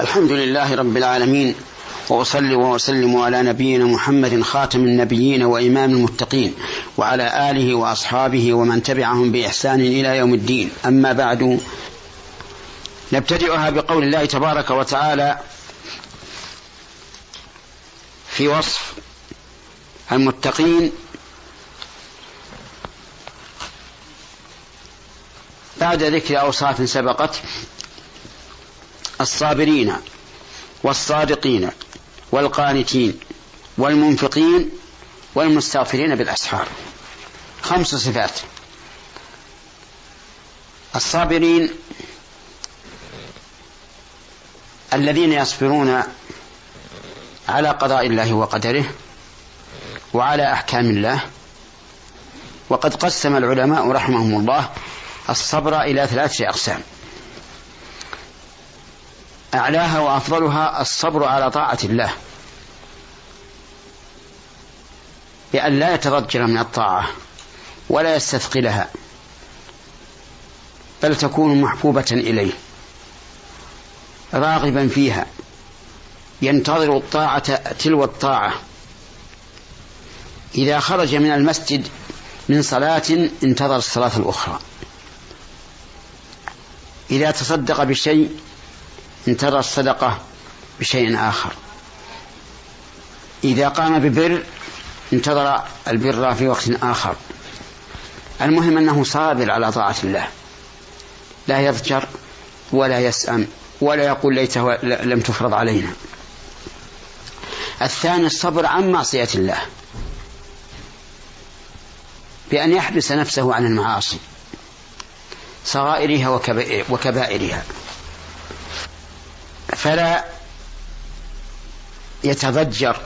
الحمد لله رب العالمين وأصلي وأسلم على نبينا محمد خاتم النبيين وإمام المتقين وعلى آله وأصحابه ومن تبعهم بإحسان إلى يوم الدين. أما بعد نبتدئها بقول الله تبارك وتعالى في وصف المتقين بعد ذكر أوصاف سبقت. الصابرين والصادقين والقانتين والمنفقين والمستغفرين بالأسحار. خمس صفات. الصابرين الذين يصبرون على قضاء الله وقدره وعلى أحكام الله. وقد قسم العلماء رحمهم الله الصبر إلى ثلاثة أقسام. أعلاها وأفضلها الصبر على طاعة الله. بأن لا يتضجر من الطاعة ولا يستثقلها بل تكون محبوبة إليه راغبا فيها ينتظر الطاعة تلو الطاعة. إذا خرج من المسجد من صلاة انتظر الصلاة الأخرى. إذا تصدق بشيء انتظر الصدقة بشيء آخر. إذا قام ببر انتظر البر في وقت آخر. المهم أنه صابر على طاعة الله. لا يضجر ولا يسأم ولا يقول ليته لم تفرض علينا. الثاني الصبر عن معصية الله. بأن يحبس نفسه عن المعاصي. صغائرها وكبائرها. فلا يتضجر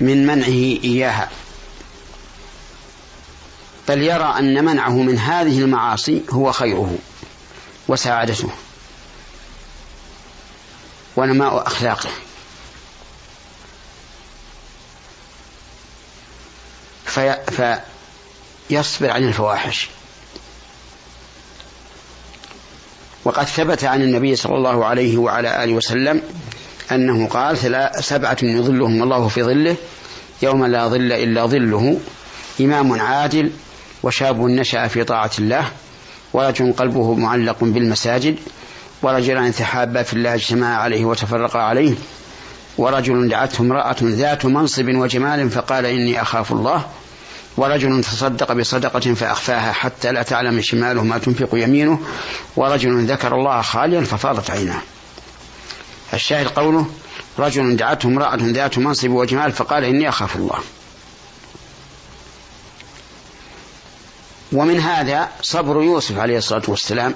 من منعه إياها. بل يرى أن منعه من هذه المعاصي هو خيره وسعادته ونماء أخلاقه. في فيصبر عن الفواحش. وقد ثبت عن النبي صلى الله عليه وعلى آله وسلم أنه قال سبعة يظلهم الله في ظله يوم لا ظل إلا ظله إمام عادل وشاب نشأ في طاعة الله ورجل قلبه معلق بالمساجد ورجلان تحابا في الله اجتماعا عليه وتفرقا عليه ورجل دعته امرأة ذات منصب وجمال فقال إني أخاف الله ورجل تصدق بصدقة فأخفاها حتى لا تعلم شماله ما تنفق يمينه ورجل ذكر الله خاليا ففاضت عيناه. الشاهد قوله رجل دعته امرأة ذات منصب وجمال فقال إني أخاف الله. ومن هذا صبر يوسف عليه الصلاة والسلام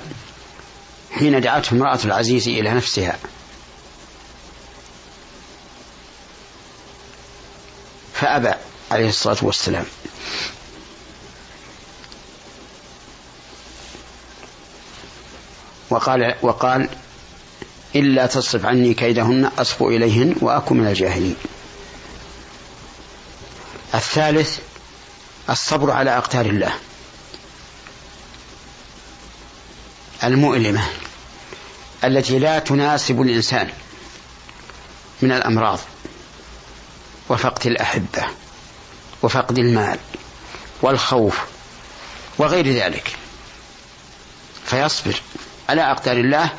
حين دعته امرأة العزيز إلى نفسها. فأبى. عليه الصلاة والسلام. وقال وقال إلا تصرف عني كيدهن أصفو إليهن وأكن من الجاهلين. الثالث الصبر على أقدار الله. المؤلمة التي لا تناسب الإنسان من الأمراض وفقد الأحبة. وفقد المال والخوف وغير ذلك. فيصبر. على أقدار الله؟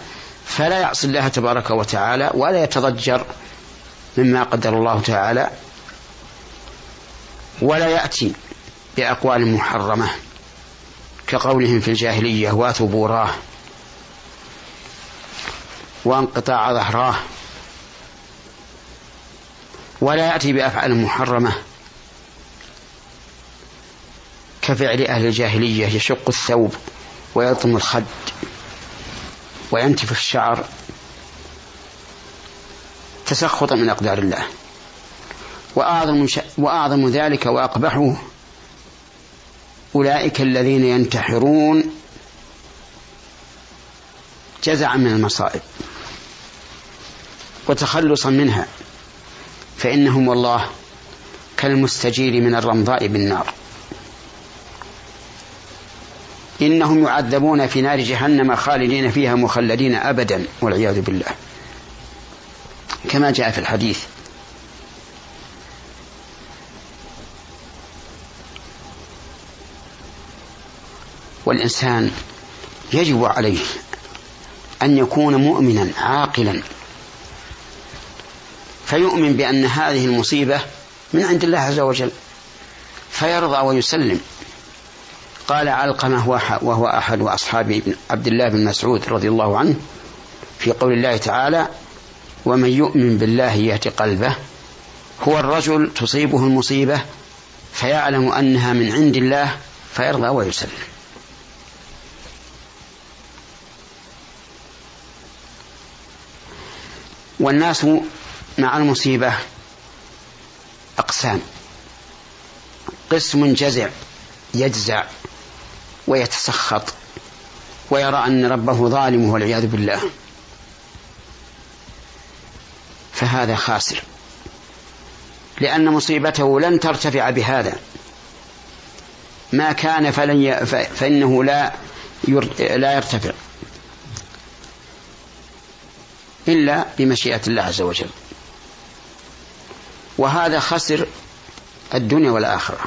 فلا يعصي الله تبارك وتعالى ولا يتضجر مما قدر الله تعالى ولا يأتي بأقوال محرمة كقولهم في الجاهلية وثبوراه وانقطاع ظهراه ولا يأتي بأفعال محرمة كفعل أهل الجاهلية يشق الثوب ويلطم الخد وينتف الشعر تسخطا من أقدار الله وأعظم, وأعظم ذلك وأقبحه أولئك الذين ينتحرون جزعا من المصائب وتخلصا منها فإنهم والله كالمستجير من الرمضاء بالنار إنهم يعذبون في نار جهنم خالدين فيها مخلدين أبدا والعياذ بالله. كما جاء في الحديث. والإنسان يجب عليه أن يكون مؤمنا عاقلا. فيؤمن بأن هذه المصيبة من عند الله عز وجل فيرضى ويسلم. قال علقمة وهو أحد أصحاب عبد الله بن مسعود رضي الله عنه في قول الله تعالى ومن يؤمن بالله يهدي قلبه هو الرجل تصيبه المصيبة فيعلم أنها من عند الله فيرضى ويسلم. والناس مع المصيبة أقسام. قسم جزع يجزع ويتسخط ويرى أن ربه ظالم والعياذ بالله. فهذا خاسر. لأن مصيبته لن ترتفع بهذا. ما كان فلن ي... فإنه لا ير... لا يرتفع. إلا بمشيئة الله عز وجل. وهذا خسر الدنيا والآخرة.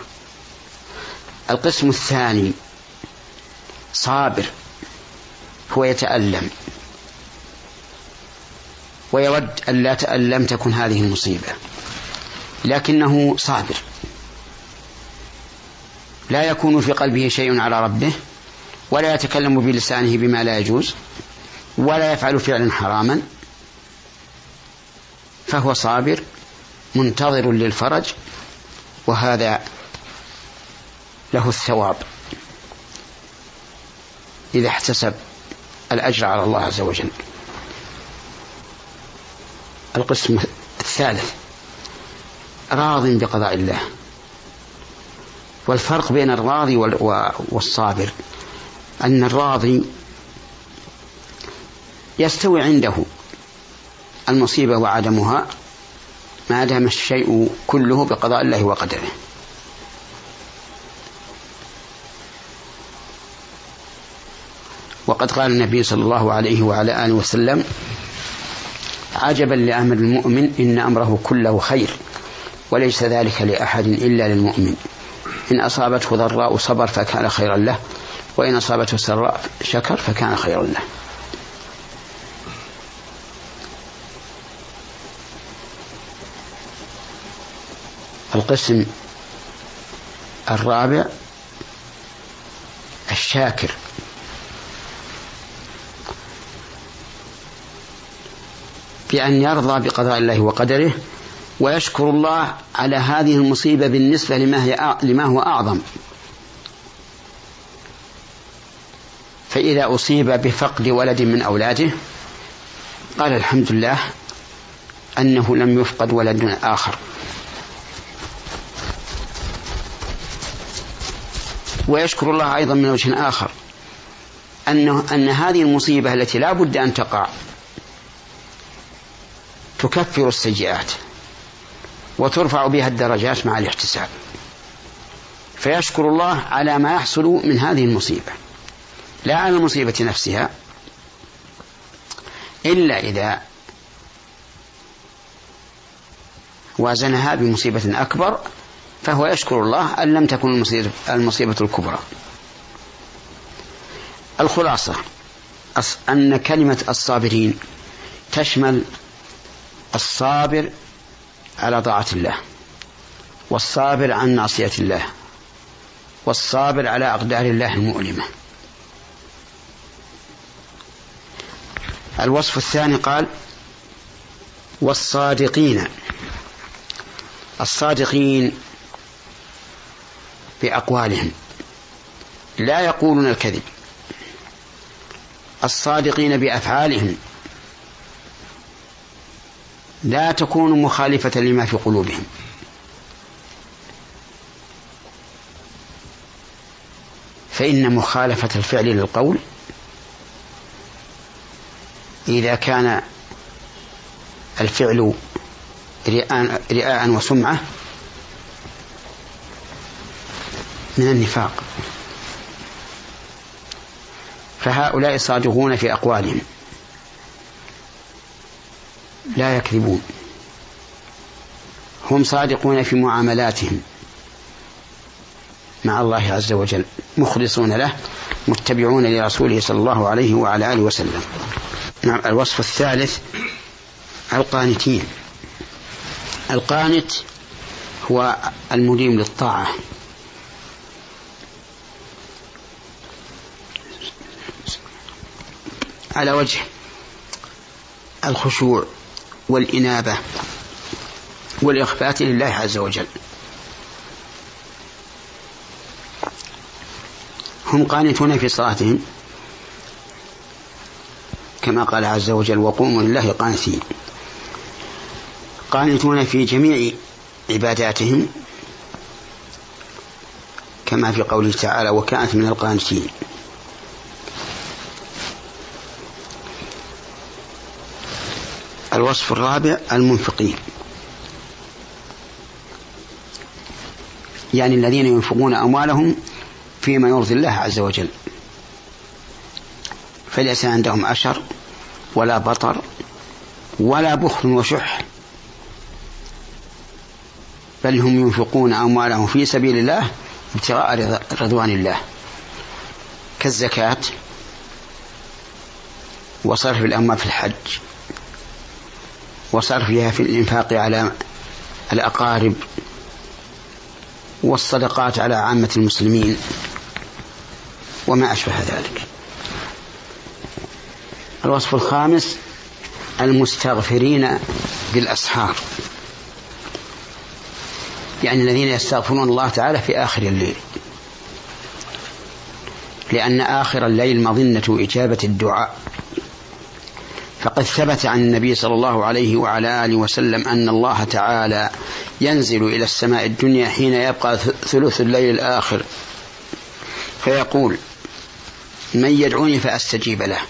القسم الثاني صابر هو يتألم. ويود أن لا لم تكن هذه المصيبة. لكنه صابر. لا يكون في قلبه شيء على ربه ولا يتكلم بلسانه بما لا يجوز ولا يفعل فعلا حراما. فهو صابر منتظر للفرج وهذا له الثواب. إذا احتسب الأجر على الله عز وجل. القسم الثالث راض بقضاء الله. والفرق بين الراضي والصابر أن الراضي يستوي عنده المصيبة وعدمها ما دام الشيء كله بقضاء الله وقدره. وقد قال النبي صلى الله عليه وعلى آله وسلم عجبا لأمر المؤمن إن أمره كله خير وليس ذلك لأحد إلا للمؤمن. إن أصابته ضراء صبر فكان خيرا له وإن أصابته سراء شكر فكان خيرا له. القسم الرابع الشاكر. بأن يرضى بقضاء الله وقدره ويشكر الله على هذه المصيبة بالنسبة لما, هي لما هو أعظم. فإذا أصيب بفقد ولد من أولاده قال الحمد لله أنه لم يفقد ولد آخر. ويشكر الله أيضا من وجه آخر أنه أن هذه المصيبة التي لا بد أن تقع تكفر السيئات وترفع بها الدرجات مع الاحتساب. فيشكر الله على ما يحصل من هذه المصيبة. لا على المصيبة نفسها إلا إذا وازنها بمصيبة أكبر فهو يشكر الله أن لم تكن المصيبة الكبرى. الخلاصة أن كلمة الصابرين تشمل الصابر على طاعة الله والصابر عن معصية الله والصابر على أقدار الله المؤلمة. الوصف الثاني قال والصادقين. الصادقين بأقوالهم. لا يقولون الكذب. الصادقين بأفعالهم. لا تكون مخالفة لما في قلوبهم. فإن مخالفة الفعل للقول إذا كان الفعل رئاء وسمعة من النفاق. فهؤلاء صادقون في أقوالهم. لا يكذبون. هم صادقون في معاملاتهم مع الله عز وجل مخلصون له متبعون لرسوله صلى الله عليه وعلى آله وسلم. نعم الوصف الثالث القانتين. القانت هو المديم للطاعة. على وجه الخشوع والإنابة والإخبات لله عز وجل. هم قانتون في صلاتهم كما قال عز وجل وقوموا لله قانتين قانتون في جميع عباداتهم كما في قوله تعالى وكانت من القانتين الوصف الرابع المنفقين. يعني الذين ينفقون أموالهم فيما يرضي الله عز وجل. فليس عندهم أشر ولا بطر ولا بخل وشح بل هم ينفقون أموالهم في سبيل الله ابتغاء رضوان الله. كالزكاة وصرف الأموال في الحج. وصرفها في الإنفاق على الأقارب والصدقات على عامة المسلمين وما أشبه ذلك. الوصف الخامس المستغفرين بالأسحار. يعني الذين يستغفرون الله تعالى في آخر الليل. لأن آخر الليل مظنة إجابة الدعاء. فقد ثبت عن النبي صلى الله عليه وعلى آله وسلم أن الله تعالى ينزل إلى السماء الدنيا حين يبقى ثلث الليل الآخر. فيقول من يدعوني فأستجيب له.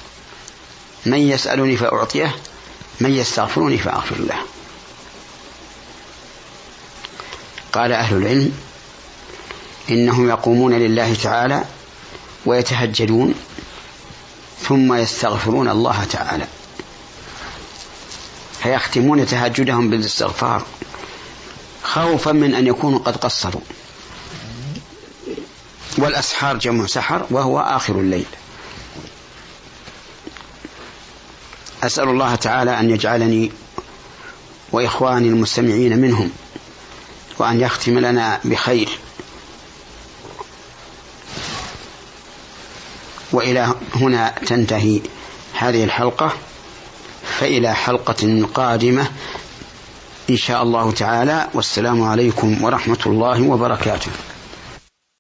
من يسألني فأعطيه. من يستغفرني فأغفر له. قال أهل العلم إنهم يقومون لله تعالى ويتهجدون ثم يستغفرون الله تعالى. فيختمون تهجدهم بالاستغفار خوفا من أن يكونوا قد قصروا. والأسحار جمع سحر وهو آخر الليل. أسأل الله تعالى أن يجعلني وإخواني المستمعين منهم وأن يختم لنا بخير. وإلى هنا تنتهي هذه الحلقة. فإلى حلقة قادمة إن شاء الله تعالى. والسلام عليكم ورحمة الله وبركاته.